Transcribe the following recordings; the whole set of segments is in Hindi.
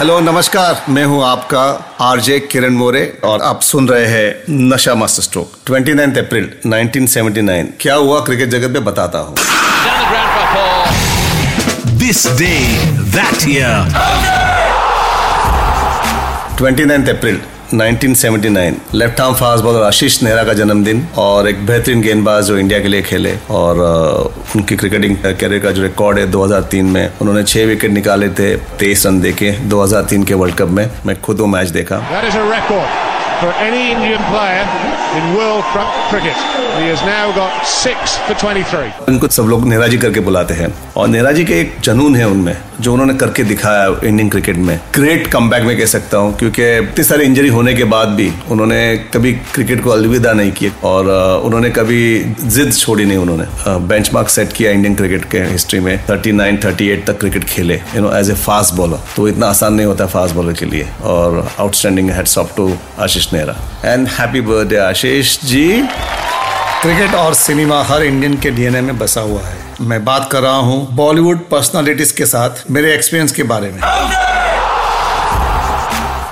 हेलो नमस्कार। मैं हूँ आपका आरजे किरण मोरे और आप सुन रहे हैं नशा मास्टर स्ट्रोक 29 अप्रैल 1979 क्या हुआ? क्रिकेट जगत में बताता हूँ। This day that year 29 April 1979 left arm fast bowler Ashish Nehra का जन्मदिन और एक बेहतरीन गेंदबाज जो इंडिया के लिए खेले और उनकी क्रिकेटिंग करियर का जो रिकॉर्ड है 2003 में, उन्होंने छह विकेट निकाले थे, तेईस रन देके 2003 के वर्ल्ड कप में। मैं खुद वो मैच देखा। For any Indian player in world cricket. He has now got six for 23. उनको सब लोग नेहरा जी करके बुलाते हैं। और नेहरा जी के एक जनून है उनमें, जो उन्होंने करके दिखाया इंडियन क्रिकेट में। ग्रेट कम में कह सकता हूँ, क्योंकि इतनी सारी इंजरी होने के बाद भी उन्होंने कभी क्रिकेट को अलविदा नहीं किया। और उन्होंने कभी जिद छोड़ी नहीं उन्होंने। बेंचमार्क सेट किया इंडियन क्रिकेट के हिस्ट्री में 39 38 तक क्रिकेट खेले। You know as a fast bowler तो इतना आसान नहीं होता फास्ट बॉलर के लिए। और outstanding heads off to Ashish Nehra and happy birthday Ashish ji cricket और सिनेमा हर इंडियन के डीएनए में बसा हुआ है। मैं बात कर रहा हूँ बॉलीवुड पर्सनालिटीज के साथ मेरे एक्सपीरियंस के बारे में।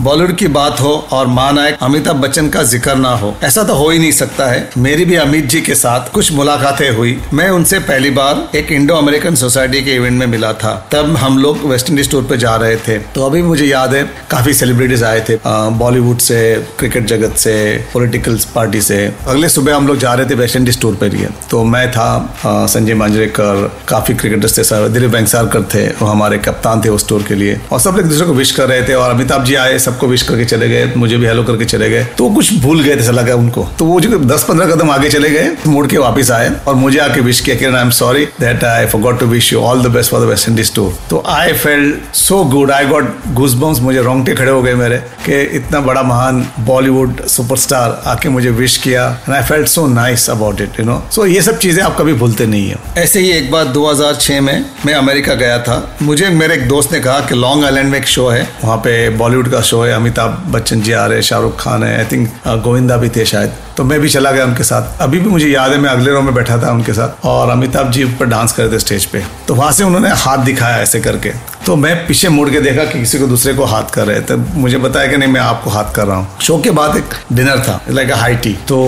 बॉलीवुड की बात हो और महानायक अमिताभ बच्चन का ज़िक्र ना हो, ऐसा तो हो ही नहीं सकता है। मेरी भी अमित जी के साथ कुछ मुलाकातें हुई। मैं उनसे पहली बार एक इंडो अमेरिकन सोसाइटी के इवेंट में मिला था। तब हम लोग वेस्ट इंडीज टूर पे जा रहे थे। तो अभी मुझे याद है, काफ़ी सेलिब्रिटीज आए थे बॉलीवुड से, क्रिकेट जगत से पॉलिटिकल पार्टी से। अगले सुबह हम लोग जा रहे थे वेस्ट इंडीज टूर पे लिए। तो मैं था संजय मांजरेकर, काफ़ी क्रिकेटर्स थे सर, दिलीप वेंगसारकर थे, वो हमारे कप्तान थे उस टूर के लिए। और सब लोग दूसरे को विश कर रहे थे और अमिताभ जी आए सबको विश करके चले गए, मुझे भी हेलो करके चले गए। तो कुछ भूल गए थे लगा उनको। तो वो जो दस पंद्रह कदम आगे चले गए, मुड़ के वापस आए और मुझे आके विश किया कि I am sorry that I forgot to wish you all the best for the West Indies tour तो I felt so good I got goosebumps मुझे रोंगटे खड़े हो गए मेरे कि इतना बड़ा महान बॉलीवुड सुपरस्टार आके मुझे विश किया and I felt so nice about it you know so ये सब चीज़ें आप कभी भूलते नहीं है। ऐसे ही एक बार 2006 में मैं अमेरिका गया था। मुझे, मेरे एक दोस्त ने कहा कि लॉन्ग आइलैंड में एक शो है, वहाँ पे बॉलीवुड का शो है, अमिताभ बच्चन जी आ रहे हैं, शाहरुख खान है आई थिंक गोविंदा भी थे शायद। तो मैं भी चला गया उनके साथ। अभी भी मुझे याद है, मैं अगले रो में बैठा था उनके साथ और अमिताभ जी ऊपर डांस कर रहे थे स्टेज पे। तो वहाँ से उन्होंने हाथ दिखाया ऐसे करके। तो मैं पीछे मुड़ के देखा कि किसी को दूसरे को हाथ कर रहे थे मुझे बताया कि नहीं, मैं आपको हाथ कर रहा हूँ। शो के बाद एक डिनर था लाइक हाई टी तो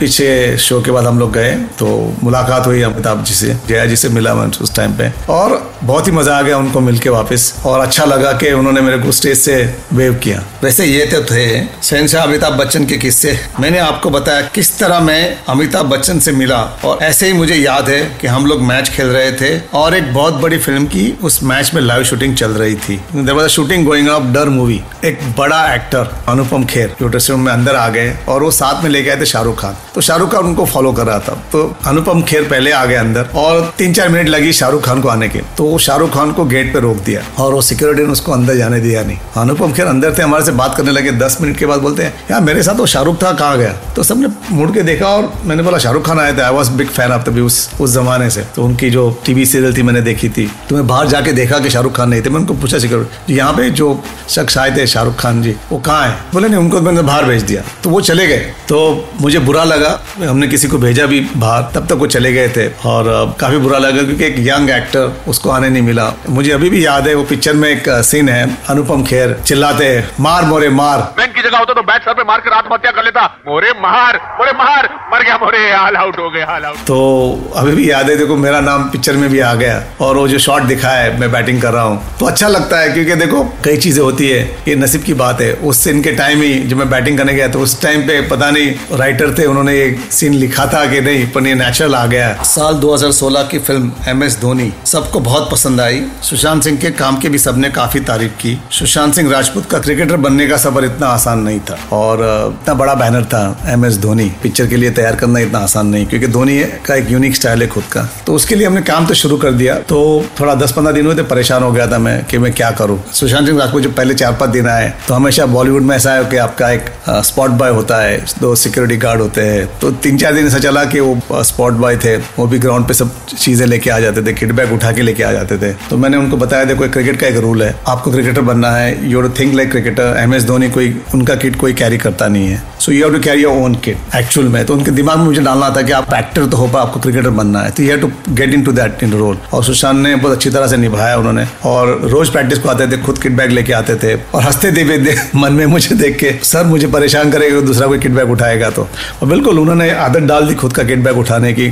पीछे शो के बाद हम लोग गए तो मुलाकात हुई अमिताभ जी से, जया जी से मिला मैं उस टाइम पे। और बहुत ही मज़ा आ गया उनको मिलके वापस। और अच्छा लगा कि उन्होंने मेरे को स्टेज से वेव किया। वैसे ये तो थे, शहनशाह अमिताभ बच्चन के किस्से। मैंने आपको बताया किस तरह मैं अमिताभ बच्चन से मिला। और ऐसे ही मुझे याद है कि हम लोग मैच खेल रहे थे और एक बहुत बड़ी फ़िल्म की उस मैच में लाइव शूटिंग चल रही थी। Shooting going of Darr movie. एक बड़ा actor, Anupam Kher dressing room में अंदर आ गए और वो साथ में लेके आए थे शाहरुख खान। तो शाहरुख खान उनको फॉलो कर रहा था। तो अनुपम खेर पहले आ गए अंदर और तीन चार मिनट लगी शाहरुख खान को आने के। तो शाहरुख खान को गेट पे रोक दिया और वो सिक्योरिटी ने उसको अंदर जाने दिया नहीं। अनुपम खेर अंदर थे, हमारे से बात करने लगे। दस मिनट के बाद बोलते हैं, यार, मेरे साथ वो शाहरुख था, कहाँ गया? तो सबने मुड़ के देखा और मैंने बोला, शाहरुख खान आए थे I was big fan of तभी उस उस जमाने से। तो उनकी जो टीवी सीरियल थी मैंने देखी थी। तो मैं बाहर जाके देखा कि शाहरुख खान नहीं थे। मैं उनको पूछा सिक्योरिटी यहाँ पे जो शख्स आए थे शाहरुख खान जी, वो कहाँ है? बोले, नहीं, उनको मैंने बाहर भेज दिया। तो वो चले गए। तो मुझे बुरा लगा लगा हमने किसी को भेजा भी बाहर तब तक वो चले गए थे। और काफ़ी बुरा लगा क्योंकि एक यंग एक्टर उसको आने नहीं मिला। मुझे अभी भी याद है वो पिक्चर में एक सीन है अनुपम खेर चिल्लाते मार मोरे मार। बैंक की जगह होता तो बैट सर पे मार कर आत्महत्या कर लेता। मोरे मार मोरे मार। मर गया मोरे ऑल आउट हो गया ऑल आउट। तो अभी भी याद है देखो मेरा नाम पिक्चर में भी आ गया। और वो जो शॉट दिखा है मैं बैटिंग कर रहा हूँ। तो अच्छा लगता है क्योंकि देखो कई चीज़ें होती है। ये नसीब की बात है। उस सीन के टाइम ही जब मैं बैटिंग करने गया तो उस टाइम पे पता नहीं राइटर थे उन्होंने ये सीन लिखा था कि नहीं, पर ये नेचुरल आ गया। साल 2016 की फ़िल्म एम एस धोनी सबको बहुत पसंद आई। सुशांत सिंह के काम की भी सबने काफ़ी तारीफ़ की। सुशांत सिंह राजपूत का क्रिकेटर बनने का सफ़र इतना आसान नहीं था। और इतना बड़ा बैनर था एम एस धोनी। पिक्चर के लिए तैयार करना इतना आसान नहीं, क्योंकि धोनी का एक यूनिक स्टाइल है खुद का। तो उसके लिए हमने काम तो शुरू कर दिया। तो थोड़ा दस पंद्रह दिन हुए थे, परेशान हो गया था मैं कि मैं क्या करूँ। सुशांत सिंह राजपूत जब पहले चार पाँच दिन आए तो हमेशा बॉलीवुड में ऐसा है कि आपका एक स्पॉट बॉय होता है, दो सिक्योरिटी गार्ड होते हैं तो तीन चार दिन ऐसा चला कि वो स्पॉट बॉय थे। वो भी ग्राउंड पे सब चीज़ें लेके आ जाते थे किट बैग उठा के लेके आ जाते थे। तो मैंने उनको बताया, देखो क्रिकेट का एक रूल है। आपको क्रिकेटर बनना है। You think like cricketer M S Dhoni कोई, उनका किट कोई कैरी करता नहीं है। So you have to carry your own kit actual में तो उनके दिमाग में मुझे डालना था कि आप एक्टर तो हो पर आपको क्रिकेटर बनना है। तो you have to get into that in role और सुशांत ने बहुत अच्छी तरह से निभाया उन्होंने। और रोज प्रैक्टिस को आते थे, खुद किट बैग लेके आते थे। और हँसते थे मन में मुझे देख के, सर, मुझे परेशान करेगा दूसरा कोई किट बैग उठाएगा तो। और बिल्कुल उन्होंने आदत डाल दी खुद का किट बैग उठाने की।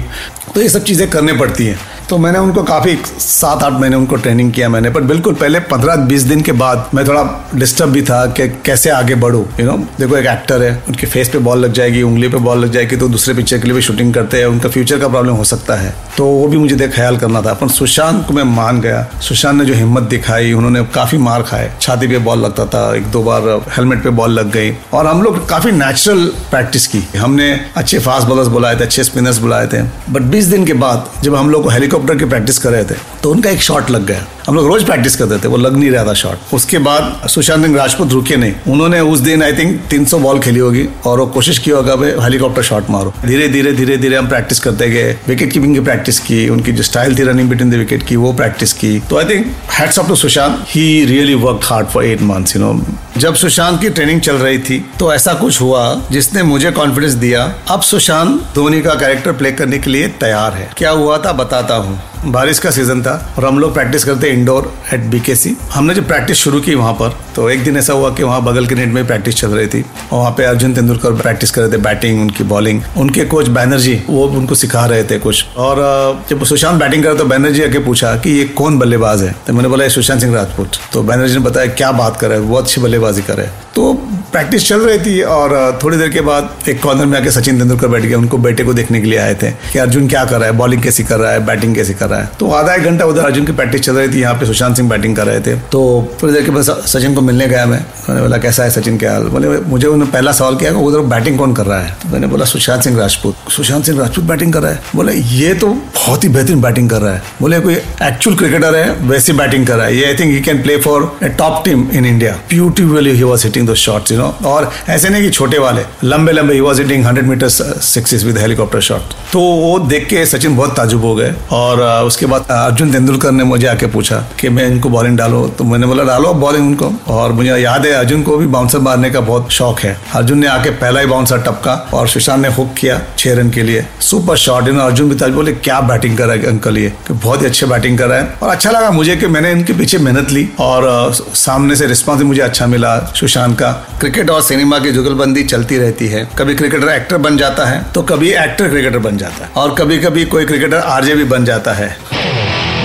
तो ये सब चीज़ें करनी पड़ती हैं। तो मैंने उनको काफ़ी सात, आठ महीने उनको ट्रेनिंग किया मैंने। पर बिल्कुल, पहले पंद्रह, बीस दिन के बाद मैं थोड़ा डिस्टर्ब भी था कि कैसे आगे बढ़ूँ यू नो देखो, एक एक्टर है, उनके फेस पे बॉल लग जाएगी, उंगली पे बॉल लग जाएगी तो दूसरे पिक्चर के लिए भी शूटिंग करते हैं, उनका फ्यूचर का प्रॉब्लम हो सकता है। तो वो भी मुझे देख ख्याल करना था। पर सुशांत को मैं मान गया। सुशांत ने जो हिम्मत दिखाई, उन्होंने काफ़ी मार खाए। छाती पे बॉल लगता था, एक दो बार हेलमेट पे बॉल लग गई। और हम लोग काफ़ी नेचुरल प्रैक्टिस की। हमने अच्छे फास्ट बॉलर्स बुलाए थे, अच्छे स्पिनर्स बुलाए थे। बट बीस दिन के बाद, जब हम लोग को की प्रैक्टिस कर रहे थे तो उनका एक शॉट लग गया। हम लोग रोज प्रैक्टिस करते थे, वो लग नहीं रहा था शॉट। उसके बाद सुशांत सिंह राजपूत रुके नहीं। उन्होंने उस दिन आई थिंक 300 बॉल खेली होगी, और वो कोशिश की होगा, भाई, हेलीकॉप्टर शॉट मारो। धीरे धीरे धीरे धीरे हम प्रैक्टिस करते गए। विकेट कीपिंग की प्रैक्टिस की, उनकी जो स्टाइल थी रनिंग बिटवीन द विकेट की, वो प्रैक्टिस की। तो I think hats off to Sushant. He really work hard for eight months you know जब सुशांत की ट्रेनिंग चल रही थी तो ऐसा कुछ हुआ, जिसने मुझे कॉन्फिडेंस दिया। अब सुशांत धोनी का कैरेक्टर प्ले करने के लिए तैयार है। क्या हुआ था, बताता हूँ। बारिश का सीज़न था और हम लोग प्रैक्टिस करते इंडोर एट बीकेसी हमने जब प्रैक्टिस शुरू की वहाँ पर तो एक दिन ऐसा हुआ कि वहाँ बगल के नेट में प्रैक्टिस चल रही थी और वहाँ पे अर्जुन तेंदुलकर प्रैक्टिस कर रहे थे बैटिंग उनकी बॉलिंग उनके कोच बैनर्जी, वो उनको सिखा रहे थे कुछ। और जब सुशांत बैटिंग कर रहे तो बैनर्जी आके पूछा कि ये कौन बल्लेबाज है? तो मैंने बोला सुशांत सिंह राजपूत। तो बैनर्जी ने बताया, क्या बात कर रहे हैं? बहुत अच्छी बल्लेबाजी कर रहे हैं। तो प्रैक्टिस चल रही थी और थोड़ी देर के बाद एक कॉर्नर में आके सचिन तेंदुलकर बैठ गए, उनको बेटे को देखने के लिए आए थे कि अर्जुन क्या कर रहा है बॉलिंग कैसी कर रहा है बैटिंग कैसी कर रहा है। तो आधा एक घंटा उधर अर्जुन की प्रैक्टिस चल रही थी, यहाँ पे सुशांत सिंह बैटिंग कर रहे थे। तो थोड़ी देर के बाद सचिन को मिलने गया मैं। मैंने बोला, कैसा है सचिन, क्या हाल? बोले, मुझे उन्होंने पहला सवाल किया उधर बैटिंग कौन कर रहा है? तो मैंने बोला, सुशांत सिंह राजपूत। सुशांत सिंह राजपूत बैटिंग कर रहा है? बोले, ये तो बहुत ही बेहतरीन बैटिंग कर रहा है। बोले, कोई एक्चुअल क्रिकेटर है, वैसी बैटिंग कर रहा है। ये I think he can play for a top team in India beautifully he was hitting दो शॉट्स यू नो और ऐसे नहीं कि छोटे वाले, लंबे लंबे he was hitting hundred meter six with helicopter shot तो वो देख के सचिन बहुत ताजुब हो गए, और उसके बाद अर्जुन तेंदुलकर ने मुझे आके पूछा कि मैं इनको बॉलिंग डालो तो मैंने बोला, डालो बॉलिंग उनको। और मुझे याद है, अर्जुन को भी बाउंसर मारने का बहुत शौक है। अर्जुन ने आके पहला ही बाउंसर टपका, और सुशांत ने हुक किया छह रन के लिए। सुपर शॉट इन अर्जुन भी ताज बोले, क्या बैटिंग कर है अंकल ये? बहुत ही अच्छे बैटिंग कर रहा है। और अच्छा लगा मुझे कि मैंने इनके पीछे मेहनत ली, और सामने से रिस्पॉन्स मुझे अच्छा मिला सुशांत का। क्रिकेट और सिनेमा की जुगलबंदी चलती रहती है। कभी क्रिकेटर एक्टर बन जाता है तो कभी एक्टर क्रिकेटर बन जाता है। और कभी कभी कोई क्रिकेटर आरजे भी बन जाता है।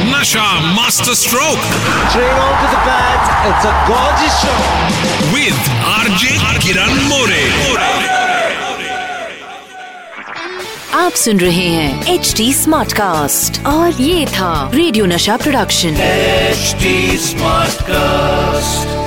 Nasha master stroke. With RJ Kiran More आप सुन रहे हैं एच डी स्मार्ट कास्ट और ये था रेडियो नशा प्रोडक्शन एचडी स्मार्ट Smartcast.